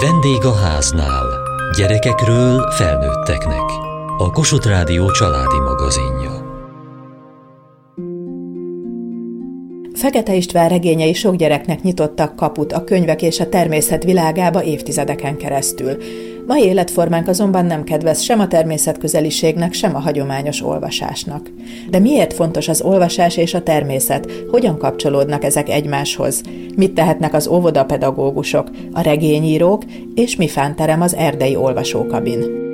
Vendég a háznál. Gyerekekről felnőtteknek. A Kossuth Rádió családi magazinja. Fekete István regényei sok gyereknek nyitottak kaput a könyvek és a természet világába évtizedeken keresztül. Mai életformánk azonban nem kedvez sem a természetközeliségnek, sem a hagyományos olvasásnak. De miért fontos az olvasás és a természet? Hogyan kapcsolódnak ezek egymáshoz? Mit tehetnek az óvodapedagógusok, a regényírók, és mi fánterem az erdei olvasókabin?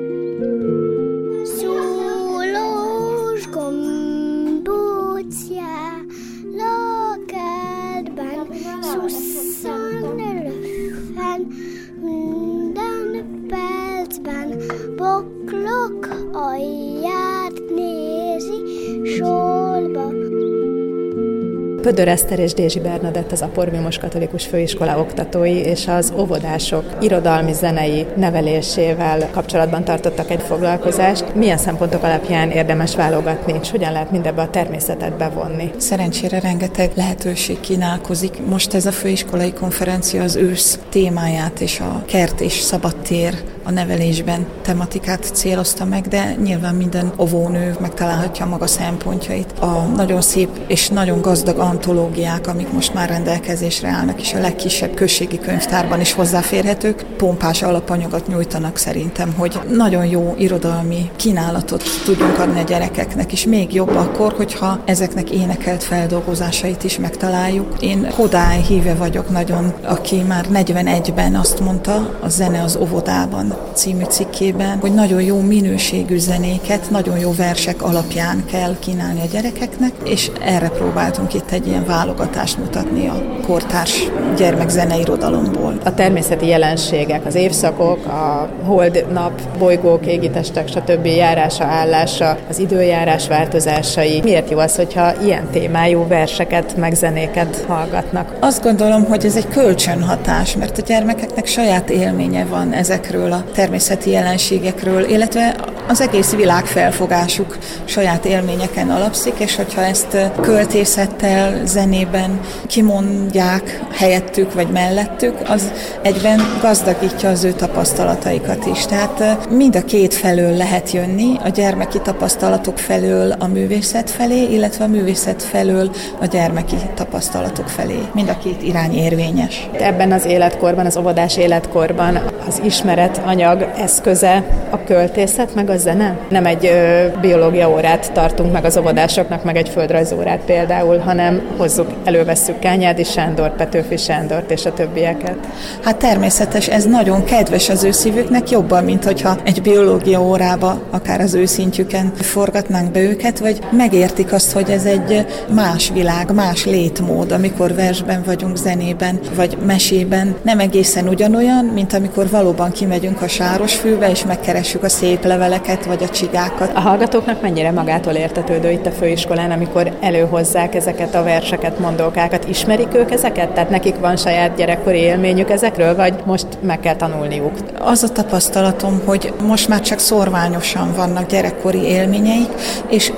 Pödör Eszter és Dézsi Bernadett az Aporvimos Katolikus Főiskola oktatói és az óvodások irodalmi zenei nevelésével kapcsolatban tartottak egy foglalkozást. Milyen szempontok alapján érdemes válogatni, és hogyan lehet mindebbe a természetet bevonni? Szerencsére rengeteg lehetőség kínálkozik. Most ez a főiskolai konferencia az ősz témáját és a kert és szabadtér a nevelésben tematikát célozta meg, de nyilván minden óvónő megtalálhatja maga szempontjait. A nagyon szép és nagyon gazdag antológiák, amik most már rendelkezésre állnak, és a legkisebb községi könyvtárban is hozzáférhetők, pompás alapanyagot nyújtanak szerintem, hogy nagyon jó irodalmi kínálatot tudjunk adni a gyerekeknek, és még jobb akkor, hogyha ezeknek énekelt feldolgozásait is megtaláljuk. Én Kodály híve vagyok nagyon, aki már 41-ben azt mondta a Zene az óvodában című cikkében, hogy nagyon jó minőségű zenéket, nagyon jó versek alapján kell kínálni a gyerekeknek, és erre próbáltunk itt egy ilyen válogatást mutatni a kortárs gyermekzeneirodalomból. A természeti jelenségek, az évszakok, a hold, nap, bolygók, égitestek, stb. járása, állása, az időjárás változásai. Miért jó az, hogyha ilyen témájú verseket, meg zenéket hallgatnak? Azt gondolom, hogy ez egy kölcsönhatás, mert a gyermekeknek saját élménye van ezekről a természeti jelenségekről, illetve az egész világ felfogásuk saját élményeken alapszik, és hogyha ezt költészettel, zenében kimondják helyettük vagy mellettük, az egyben gazdagítja az ő tapasztalataikat is. Tehát mind a két felől lehet jönni, a gyermeki tapasztalatok felől a művészet felé, illetve a művészet felől a gyermeki tapasztalatok felé. Mind a két irány érvényes. Ebben az életkorban, az óvodás életkorban az ismeret anyag eszköze a költészet, meg a zene. Nem egy ö, biológia órát tartunk meg az óvodásoknak, meg egy földrajzórát például, hanem hozzuk, elővesszük Kányádi Sándor, Petőfi Sándort és a többieket. Hát természetes, ez nagyon kedves az ő szívüknek, jobban, mint hogyha egy biológia órába, akár az ő szintjüken forgatnánk be őket, vagy megértik azt, hogy ez egy más világ, más létmód, amikor versben vagyunk, zenében, vagy mesében. Nem egészen ugyanolyan, mint amikor valóban kimegyünk a Sárosfűbe, és megkeressük a szép leveleket, vagy a csigákat. A hallgatóknak mennyire magától értetődő itt a főiskolán, amikor előhozzák ezeket a verseket, mondókákat? Ismerik ők ezeket? Tehát nekik van saját gyerekkori élményük ezekről, vagy most meg kell tanulniuk? Az a tapasztalatom, hogy most már csak szorványosan vannak gyerekkori élményeik, és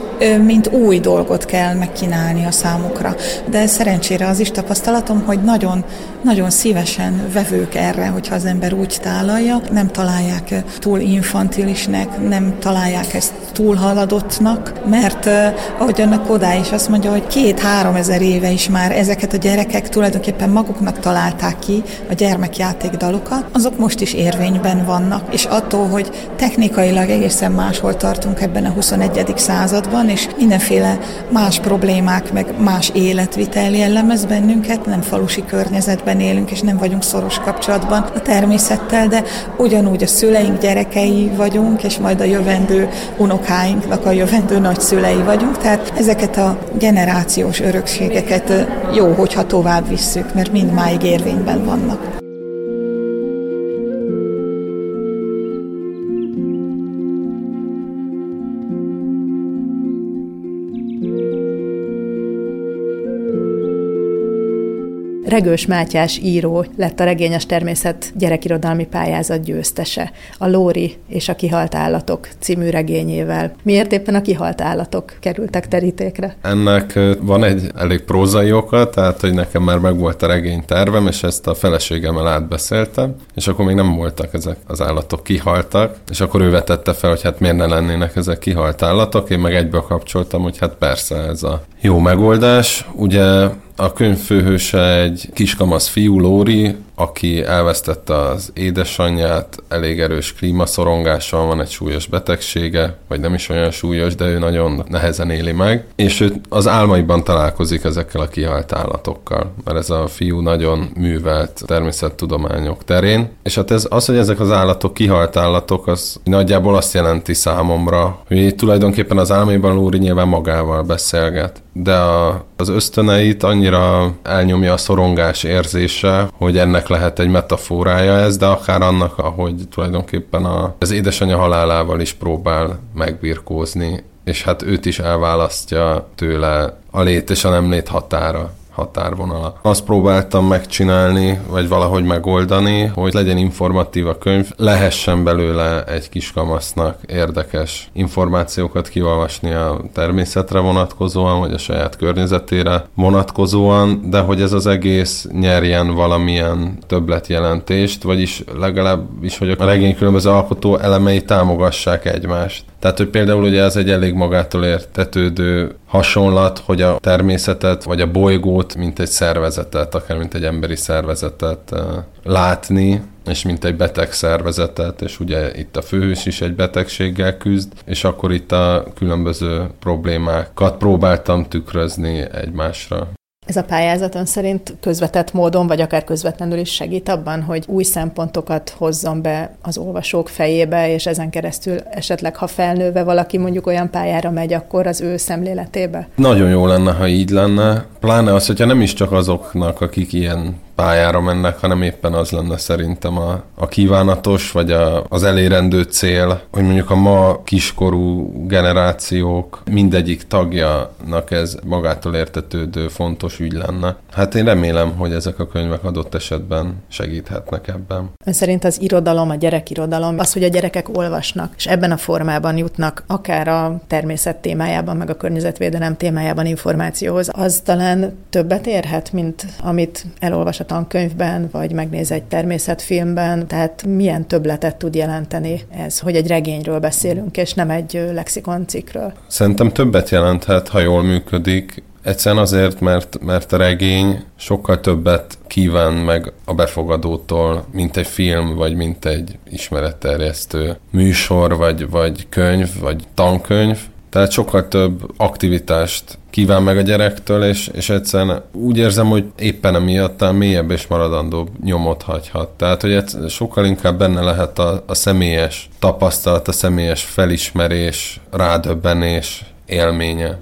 mint új dolgot kell megkínálni a számukra. De szerencsére az is tapasztalatom, hogy nagyon, nagyon szívesen vevők erre, hogyha az ember úgy tálalja, nem találják túl infantilisnek, nem találják ezt túl haladottnak, mert ahogy annak Kodá is azt mondja, hogy két-három ezer éve is már ezeket a gyerekek tulajdonképpen maguknak találták ki a gyermekjátékdalokat, azok most is érvényben vannak, és attól, hogy technikailag egészen máshol tartunk ebben a 21. században, és mindenféle más problémák, meg más életvitel jellemez bennünket, nem falusi környezetben élünk, és nem vagyunk szoros kapcsolatban a természettel, de ugyanúgy a szüleink gyerekei vagyunk, és majd a jövendő unokáinknak a jövendő nagyszülei vagyunk, tehát ezeket a generációs örökségeket jó, hogyha tovább visszük, mert mind máig érvényben vannak. Regős Mátyás író lett a regényes természet gyerekirodalmi pályázat győztese, a Lóri és a kihalt állatok című regényével. Miért éppen a kihalt állatok kerültek terítékre? Ennek van egy elég prózai oka, tehát hogy nekem már megvolt a regény tervem, és ezt a feleségemmel átbeszéltem, és akkor még nem voltak ezek az állatok kihaltak, és akkor ő vetette fel, hogy hát miért ne lennének ezek kihalt állatok, én meg egyből kapcsoltam, hogy hát persze ez a jó megoldás. Ugye a könyv főhőse egy kiskamasz fiú, Lóri, aki elvesztette az édesanyját, elég erős klímaszorongással van, egy súlyos betegsége, vagy nem is olyan súlyos, de ő nagyon nehezen éli meg, és ő az álmaiban találkozik ezekkel a kihalt állatokkal, mert ez a fiú nagyon művelt természettudományok terén, és hát ez az, hogy ezek az állatok kihalt állatok, az nagyjából azt jelenti számomra, hogy tulajdonképpen az álmaiban Lóri nyilván magával beszélget, de a, az ösztöneit annyira elnyomja a szorongás érzése, hogy ennek lehet egy metaforája ez, de akár annak, ahogy tulajdonképpen a, az édesanyja halálával is próbál megbirkózni, és hát őt is elválasztja tőle a lét és a nem lét határa határvonala. Azt próbáltam megcsinálni, vagy valahogy megoldani, hogy legyen informatív a könyv, lehessen belőle egy kiskamasznak érdekes információkat kiolvasni a természetre vonatkozóan, vagy a saját környezetére vonatkozóan, de hogy ez az egész nyerjen valamilyen többletjelentést, vagyis legalábbis, hogy a regény különböző alkotó elemei támogassák egymást. Tehát, hogy például ugye ez egy elég magától értetődő hasonlat, hogy a természetet vagy a bolygót, mint egy szervezetet, akár mint egy emberi szervezetet látni, és mint egy beteg szervezetet, és ugye itt a főhős is egy betegséggel küzd, és akkor itt a különböző problémákat próbáltam tükrözni egymásra. Ez a pályázaton szerint közvetett módon, vagy akár közvetlenül is segít abban, hogy új szempontokat hozzon be az olvasók fejébe, és ezen keresztül esetleg, ha felnőve valaki mondjuk olyan pályára megy, akkor az ő szemléletébe? Nagyon jó lenne, ha így lenne. Pláne az, hogyha nem is csak azoknak, akik ilyen pályára mennek, hanem éppen az lenne szerintem a, a kívánatos, vagy a, az elérendő cél, hogy mondjuk a ma kiskorú generációk mindegyik tagjának ez magától értetődő fontos ügy lenne. Hát én remélem, hogy ezek a könyvek adott esetben segíthetnek ebben. Ön szerint az irodalom, a gyerekirodalom, az, hogy a gyerekek olvasnak, és ebben a formában jutnak akár a természet témájában, meg a környezetvédelem témájában információhoz, az talán többet érhet, mint amit elolvas a tankönyvben, vagy megnéz egy természetfilmben, tehát milyen többletet tud jelenteni ez, hogy egy regényről beszélünk, és nem egy lexikon cikkről. Szerintem többet jelenthet, ha jól működik, Egyszerűen azért, mert, mert a regény sokkal többet kíván meg a befogadótól, mint egy film, vagy mint egy ismeretterjesztő műsor, vagy, vagy könyv, vagy tankönyv. Tehát sokkal több aktivitást kíván meg a gyerektől, és, és egyszerűen úgy érzem, hogy éppen emiatt mélyebb és maradandóbb nyomot hagyhat. Tehát, hogy sokkal inkább benne lehet a, a személyes tapasztalat, a személyes felismerés, rádöbbenés élménye.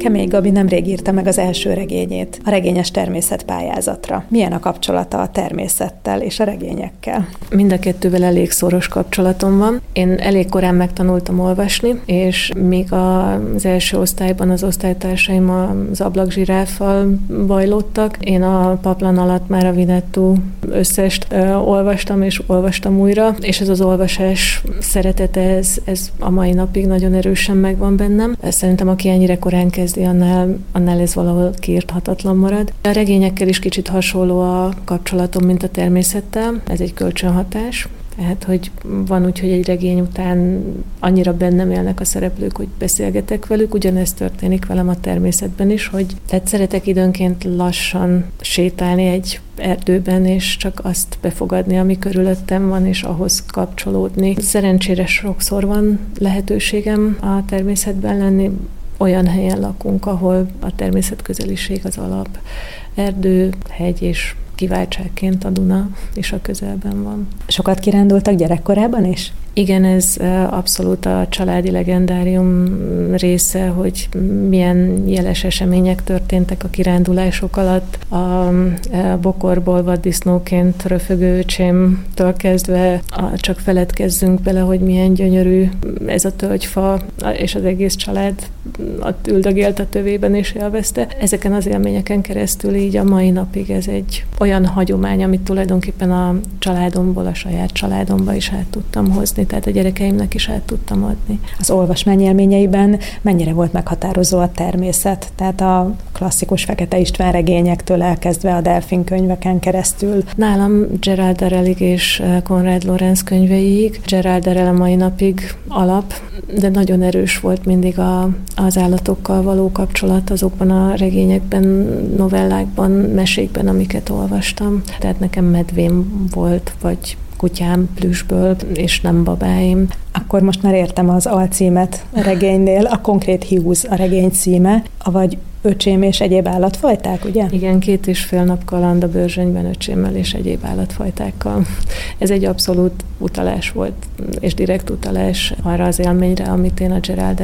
Kemény Gabi nemrég írta meg az első regényét, a regényes természet pályázatra. Milyen a kapcsolata a természettel és a regényekkel? Mind a kettővel elég szoros kapcsolatom van. Én elég korán megtanultam olvasni, és még az első osztályban az osztálytársaim az ablakzsiráffal bajlottak. Én a paplan alatt már a Vinettú összest ö, olvastam, és olvastam újra, és ez az olvasás szeretete, ez, ez a mai napig nagyon erősen megvan bennem. Szerintem, aki ennyire korán kezd elkezdi, annál, annál ez valahol kiirthatatlan marad. A regényekkel is kicsit hasonló a kapcsolatom, mint a természettel. Ez egy kölcsönhatás. Tehát, hogy van úgy, hogy egy regény után annyira bennem élnek a szereplők, hogy beszélgetek velük, ugyanezt történik velem a természetben is, hogy tehát szeretek időnként lassan sétálni egy erdőben, és csak azt befogadni, ami körülöttem van, és ahhoz kapcsolódni. Szerencsére sokszor van lehetőségem a természetben lenni, olyan helyen lakunk, ahol a természetközeliség az alap. Erdő, hegy és kiváltságként a Duna is a közelben van. Sokat kirándultak gyerekkorában is? Igen, ez abszolút a családi legendárium része, hogy milyen jeles események történtek a kirándulások alatt. A bokorból vaddisznóként röfögő öcsémtől kezdve csak feledkezzünk bele, hogy milyen gyönyörű ez a tölgyfa, és az egész család ott üldögélt a tövében és élvezte. Ezeken az élményeken keresztül így a mai napig ez egy olyan hagyomány, amit tulajdonképpen a családomból, a saját családomba is át tudtam hozni, tehát a gyerekeimnek is át tudtam adni. Az olvasmány élményeiben mennyire volt meghatározó a természet? Tehát a klasszikus Fekete István regényektől elkezdve a delfin könyveken keresztül. Nálam Gerald Darelig és Konrad Lorenz könyveiig. Gerald Darel a mai napig alap, de nagyon erős volt mindig a, az állatokkal való kapcsolat azokban a regényekben, novellákban, mesékben, amiket olvastam. Tehát nekem medvém volt, vagy kutyám plüsből, és nem babáim. Akkor most már értem az alcímet a regénynél, a konkrét Hughes a regény címe, avagy öcsém és egyéb állatfajták, ugye? Igen, két és fél nap kaland a bőrzsönyben öcsémmel és egyéb állatfajtákkal. Ez egy abszolút utalás volt, és direkt utalás arra az élményre, amit én a Gerald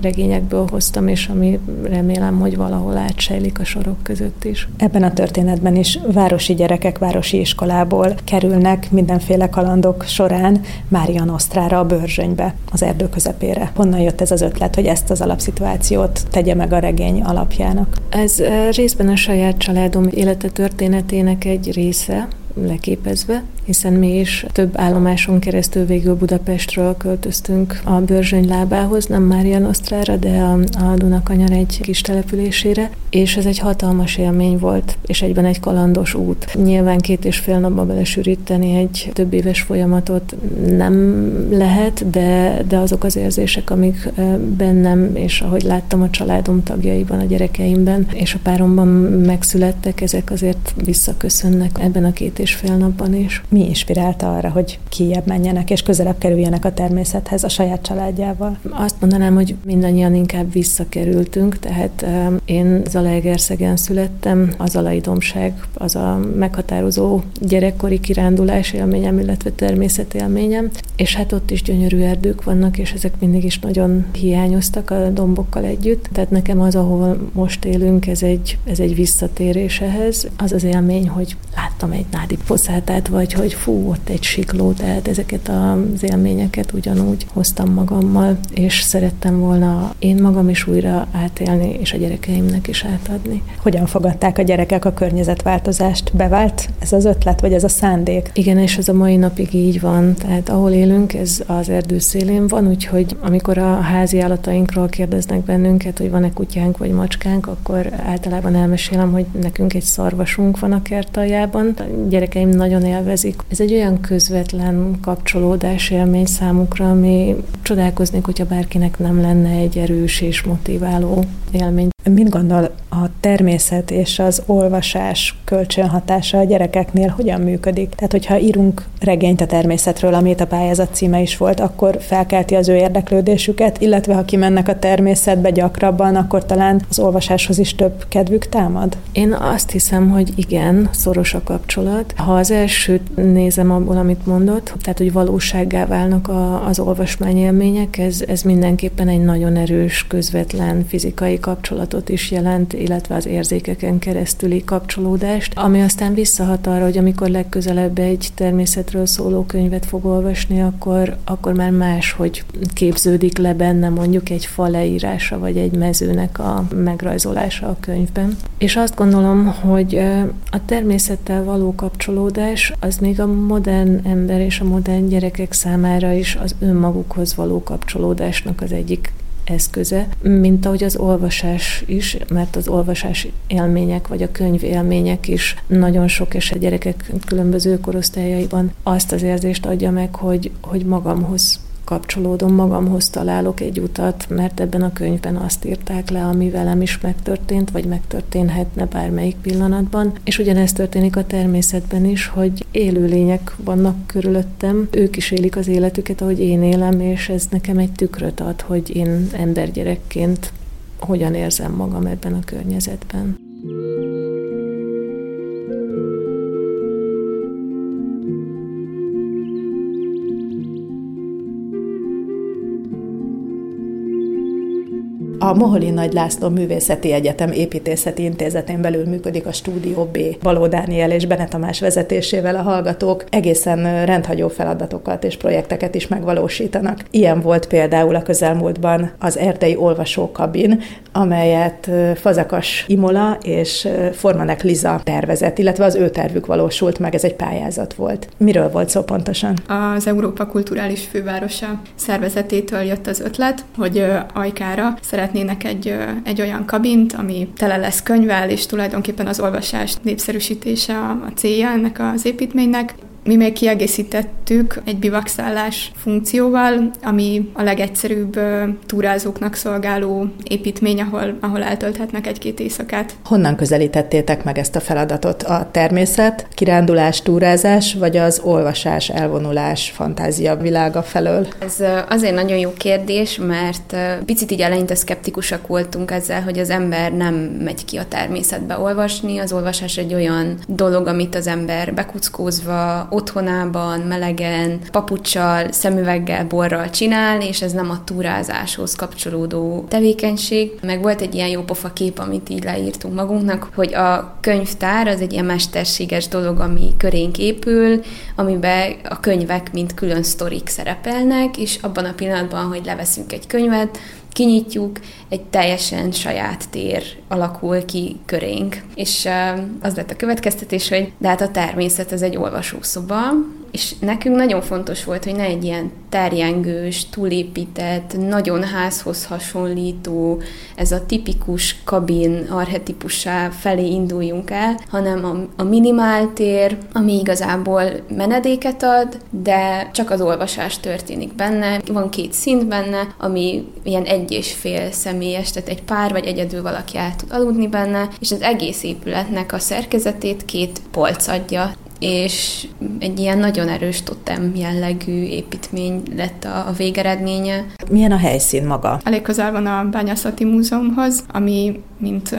regényekből hoztam, és ami remélem, hogy valahol átsejlik a sorok között is. Ebben a történetben is városi gyerekek városi iskolából kerülnek mindenféle kalandok során Mária Nosztrára a bőrzsönybe, az erdő közepére. Honnan jött ez az ötlet, hogy ezt az alapszituációt tegye meg a regény alapjának? Ez eh, részben a saját családom élete történetének egy része, leképezve, hiszen mi is több állomáson keresztül végül Budapestről költöztünk a Börzsöny lábához, nem Mária Nosztrára, de a, a Dunakanyar egy kis településére, és ez egy hatalmas élmény volt, és egyben egy kalandos út. Nyilván két és fél napba belesűríteni egy több éves folyamatot nem lehet, de, de azok az érzések, amik bennem, és ahogy láttam a családom tagjaiban, a gyerekeimben, és a páromban megszülettek, ezek azért visszaköszönnek ebben a két és fél napban is. Mi inspirálta arra, hogy kijebb menjenek és közelebb kerüljenek a természethez a saját családjával? Azt mondanám, hogy mindannyian inkább visszakerültünk, tehát én Zalaegerszegen születtem, az alaidomság az a meghatározó gyerekkori kirándulás élményem, illetve természetélményem, és hát ott is gyönyörű erdők vannak, és ezek mindig is nagyon hiányoztak a dombokkal együtt. Tehát nekem az, ahol most élünk, ez egy, ez egy visszatérés ehhez. Az az élmény, hogy láttam egy nádi poszátát, vagy hogy fú, ott egy sikló, tehát ezeket az élményeket ugyanúgy hoztam magammal, és szerettem volna én magam is újra átélni, és a gyerekeimnek is átadni. Hogyan fogadták a gyerekek a környezetváltozást? Bevált ez az ötlet, vagy ez a szándék? Igen, és ez a mai napig így van. Tehát ahol élünk, ez az erdő szélén van, úgyhogy amikor a házi állatainkról kérdeznek bennünket, hogy van-e kutyánk vagy macskánk, akkor általában elmesélem, hogy nekünk egy szarvasunk van a kert aljában. A gyerekeim nagyon élvezik. Ez egy olyan közvetlen kapcsolódás élmény számukra, ami csodálkoznék, hogyha bárkinek nem lenne egy erős és motiváló élmény. Mit gondol a természet és az olvasás kölcsönhatása a gyerekeknél hogyan működik? Tehát, hogyha írunk regényt a természetről, amit a pályázat címe is volt, akkor felkelti az ő érdeklődésüket, illetve ha kimennek a természetbe gyakrabban, akkor talán az olvasáshoz is több kedvük támad? Én azt hiszem, hogy igen, szoros a kapcsolat. Ha az elsőt nézem abból, amit mondott, tehát, hogy valósággá válnak a, az olvasmányélmények, ez, ez mindenképpen egy nagyon erős, közvetlen fizikai kapcsolatot is jelent, illetve az érzékeken keresztüli kapcsolódást, ami aztán visszahat arra, hogy amikor legközelebb egy természetről szóló könyvet fog olvasni, akkor, akkor már más, hogy képződik le benne mondjuk egy fa leírása, vagy egy mezőnek a megrajzolása a könyvben. És azt gondolom, hogy a természettel való kapcsolódás az még a modern ember és a modern gyerekek számára is az önmagukhoz való kapcsolódásnak az egyik eszköze, mint ahogy az olvasás is, mert az olvasás élmények, vagy a könyv élmények is nagyon sok eset gyerekek különböző korosztályaiban azt az érzést adja meg, hogy, hogy magamhoz kapcsolódom, magamhoz találok egy utat, mert ebben a könyvben azt írták le, ami velem is megtörtént, vagy megtörténhetne bármelyik pillanatban. És ugyanezt történik a természetben is, hogy élőlények vannak körülöttem, ők is élik az életüket, ahogy én élem, és ez nekem egy tükröt ad, hogy én embergyerekként hogyan érzem magam ebben a környezetben. A Moholi Nagy László Művészeti Egyetem építészeti intézetén belül működik a Stúdió B. Baló Dániel és Bene Tamás vezetésével a hallgatók egészen rendhagyó feladatokat és projekteket is megvalósítanak. Ilyen volt például a közelmúltban az erdei olvasókabin, amelyet Fazakas Imola és Formanek Liza tervezett, illetve az ő tervük valósult meg, ez egy pályázat volt. Miről volt szó pontosan? Az Európa Kulturális Fővárosa szervezetétől jött az ötlet, hogy Ajkára szeretnének egy, egy olyan kabint, ami tele lesz könyvvel, és tulajdonképpen az olvasás népszerűsítése a célja ennek az építménynek. Mi még kiegészítettük egy bivakszálás funkcióval, ami a legegyszerűbb túrázóknak szolgáló építmény, ahol, ahol eltölthetnek egy-két éjszakát. Honnan közelítettétek meg ezt a feladatot? A természet, kirándulás, túrázás, vagy az olvasás, elvonulás, fantázia világa felől? Ez azért nagyon jó kérdés, mert picit így eleinte szkeptikusak voltunk ezzel, hogy az ember nem megy ki a természetbe olvasni. Az olvasás egy olyan dolog, amit az ember bekuckózva, otthonában, melegen, papucsal, szemüveggel, borral csinál, és ez nem a túrázáshoz kapcsolódó tevékenység. Meg volt egy ilyen jópofa kép, amit így leírtunk magunknak, hogy a könyvtár az egy ilyen mesterséges dolog, ami körénk épül, amiben a könyvek mint külön sztorik szerepelnek, és abban a pillanatban, hogy leveszünk egy könyvet, kinyitjuk, egy teljesen saját tér alakul ki körénk. És az lett a következtetés, hogy de hát a természet az egy olvasószoba, és nekünk nagyon fontos volt, hogy ne egy ilyen terjengős, túlépített, nagyon házhoz hasonlító, ez a tipikus kabin arhetipusá felé induljunk el, hanem a, a minimáltér, ami igazából menedéket ad, de csak az olvasás történik benne. Van két szint benne, ami ilyen egy és fél személyes, tehát egy pár vagy egyedül valaki el tud aludni benne, és az egész épületnek a szerkezetét két polc adja és egy ilyen nagyon erős totem jellegű építmény lett a, a végeredménye. Milyen a helyszín maga? Elég közel van a Bányászati Múzeumhoz, ami mint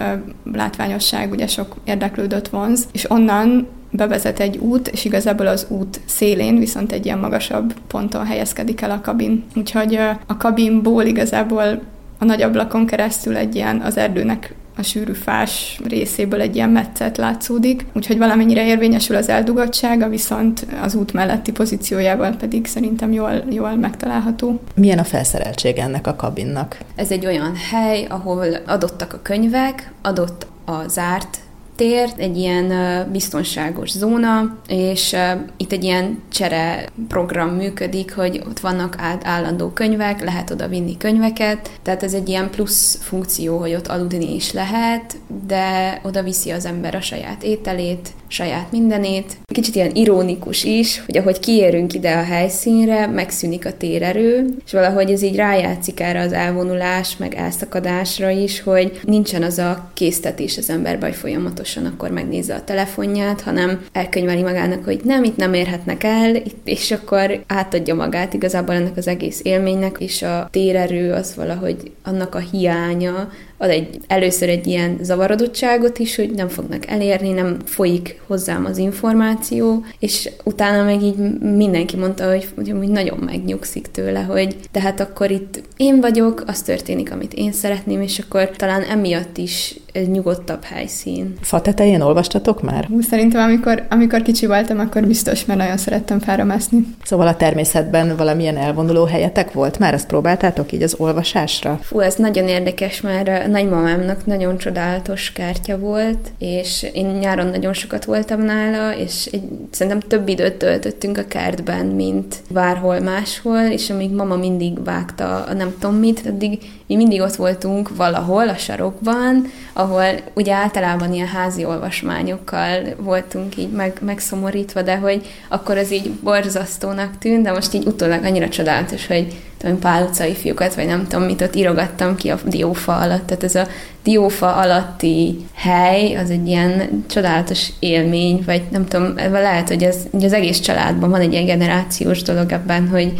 látványosság ugye sok érdeklődött vonz, és onnan bevezet egy út, és igazából az út szélén viszont egy ilyen magasabb ponton helyezkedik el a kabin. Úgyhogy a kabinból igazából a nagy ablakon keresztül egy ilyen az erdőnek a sűrű fás részéből egy ilyen metszet látszódik, úgyhogy valamennyire érvényesül az eldugottsága, viszont az út melletti pozíciójával pedig szerintem jól, jól megtalálható. Milyen a felszereltség ennek a kabinnak? Ez egy olyan hely, ahol adottak a könyvek, adott a zárt tér, egy ilyen biztonságos zóna, és itt egy ilyen csere program működik, hogy ott vannak állandó könyvek, lehet oda vinni könyveket, tehát ez egy ilyen plusz funkció, hogy ott aludni is lehet, de oda viszi az ember a saját ételét, saját mindenét. Kicsit ilyen ironikus is, hogy ahogy kiérünk ide a helyszínre, megszűnik a térerő, és valahogy ez így rájátszik erre az elvonulás, meg elszakadásra is, hogy nincsen az a késztetés az emberbe, hogy folyamatosan akkor megnézze a telefonját, hanem elkönyveli magának, hogy nem, itt nem érhetnek el, és akkor átadja magát igazából ennek az egész élménynek, és a térerő az valahogy annak a hiánya, ad egy, először egy ilyen zavarodottságot is, hogy nem fognak elérni, nem folyik hozzám az információ, és utána meg így mindenki mondta, hogy, hogy, nagyon megnyugszik tőle, hogy de hát akkor itt én vagyok, az történik, amit én szeretném, és akkor talán emiatt is egy nyugodtabb helyszín. Fa tetején olvastatok már? Szerintem amikor, amikor kicsi voltam, akkor biztos, mert nagyon szerettem fáramászni. Szóval a természetben valamilyen elvonuló helyetek volt? Már azt próbáltátok így az olvasásra? Fú, ez nagyon érdekes, mert nagymamámnak nagyon csodálatos kártya volt, és én nyáron nagyon sokat voltam nála, és egy, szerintem több időt töltöttünk a kertben, mint bárhol máshol, és amíg mama mindig vágta a nem tudom mit, addig mi mindig ott voltunk valahol a sarokban, ahol ugye általában ilyen házi olvasmányokkal voltunk így meg, megszomorítva, de hogy akkor az így borzasztónak tűnt, de most így utólag annyira csodálatos, hogy tudom, pál utcai fiúkat, vagy nem tudom mit, ott írogattam ki a diófa alatt. Tehát ez a diófa alatti hely, az egy ilyen csodálatos élmény, vagy nem tudom, lehet, hogy ez az egész családban van egy ilyen generációs dolog ebben, hogy,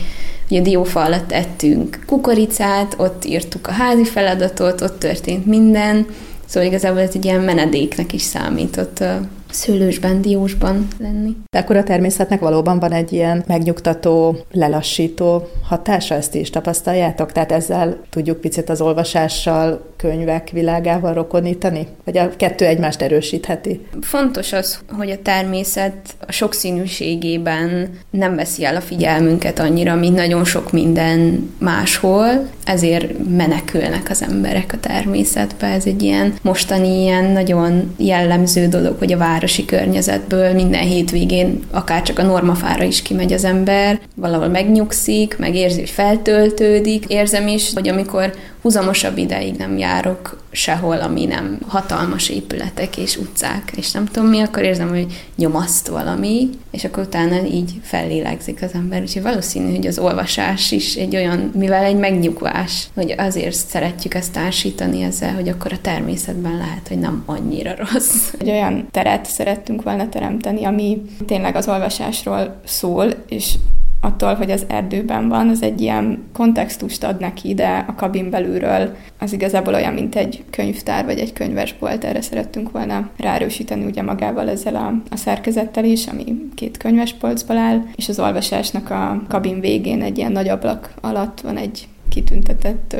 a diófa alatt ettünk kukoricát, ott írtuk a házi feladatot, ott történt minden, Szóval igazából ez egy ilyen menedéknek is számított szőlősben, diósban lenni. De akkor a természetnek valóban van egy ilyen megnyugtató, lelassító hatása, ezt is tapasztaljátok? Tehát ezzel tudjuk picit az olvasással, könyvek világával rokonítani? Vagy a kettő egymást erősítheti? Fontos az, hogy a természet a sokszínűségében nem veszi el a figyelmünket annyira, mint nagyon sok minden máshol, ezért menekülnek az emberek a természetbe. Ez egy ilyen mostani ilyen nagyon jellemző dolog, hogy a városi környezetből minden hétvégén akár csak a normafára is kimegy az ember, valahol megnyugszik, megérzi, hogy feltöltődik. Érzem is, hogy amikor húzamosabb ideig nem járok sehol, ami nem hatalmas épületek és utcák, és nem tudom mi, akkor érzem, hogy nyomaszt valami, és akkor utána így fellélegzik az ember. Úgyhogy valószínű, hogy az olvasás is egy olyan, mivel egy megnyugvás, hogy azért szeretjük ezt társítani ezzel, hogy akkor a természetben lehet, hogy nem annyira rossz. Egy olyan teret szerettünk volna teremteni, ami tényleg az olvasásról szól, és attól, hogy az erdőben van, az egy ilyen kontextust ad neki, de a kabin belülről az igazából olyan, mint egy könyvtár vagy egy könyvesbolt, erre szerettünk volna ráerősíteni ugye magával ezzel a, a szerkezettel is, ami két könyvespolcból áll, és az olvasásnak a kabin végén egy ilyen nagy ablak alatt van egy kitüntetett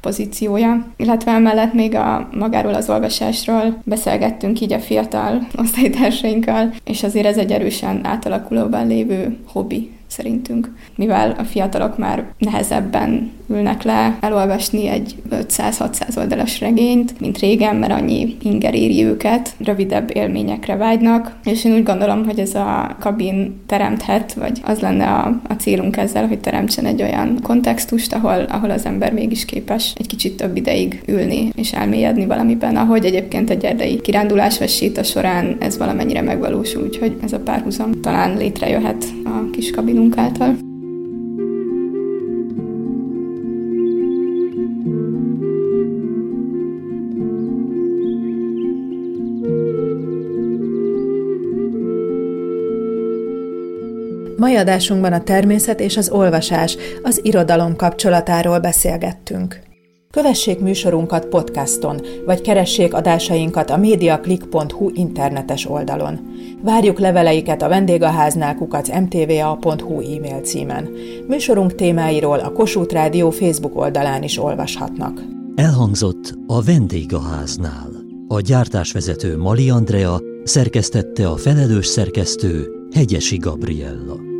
pozíciója. Illetve emellett még a magáról az olvasásról beszélgettünk így a fiatal osztálytársainkkal, és azért ez egy erősen átalakulóban lévő hobbi szerintünk, mivel a fiatalok már nehezebben ülnek le elolvasni egy 500-600 oldalas regényt, mint régen, mert annyi inger éri őket, rövidebb élményekre vágynak, és én úgy gondolom, hogy ez a kabin teremthet, vagy az lenne a, a célunk ezzel, hogy teremtsen egy olyan kontextust, ahol, ahol az ember mégis képes egy kicsit több ideig ülni és elmélyedni valamiben, ahogy egyébként egy erdei kirándulás vagy séta során ez valamennyire megvalósul, úgyhogy ez a párhuzam talán létrejöhet a kis kabinunk által. Mai adásunkban a természet és az olvasás, az irodalom kapcsolatáról beszélgettünk. Kövessék műsorunkat podcaston, vagy keressék adásainkat a mediaclick.hu internetes oldalon. Várjuk leveleiket a vendégháznál kukac mtva.hu e-mail címen. Műsorunk témáiról a Kossuth Rádió Facebook oldalán is olvashatnak. Elhangzott a vendégháznál. A gyártásvezető Mali Andrea szerkesztette a felelős szerkesztő Hegyesi Gabriella.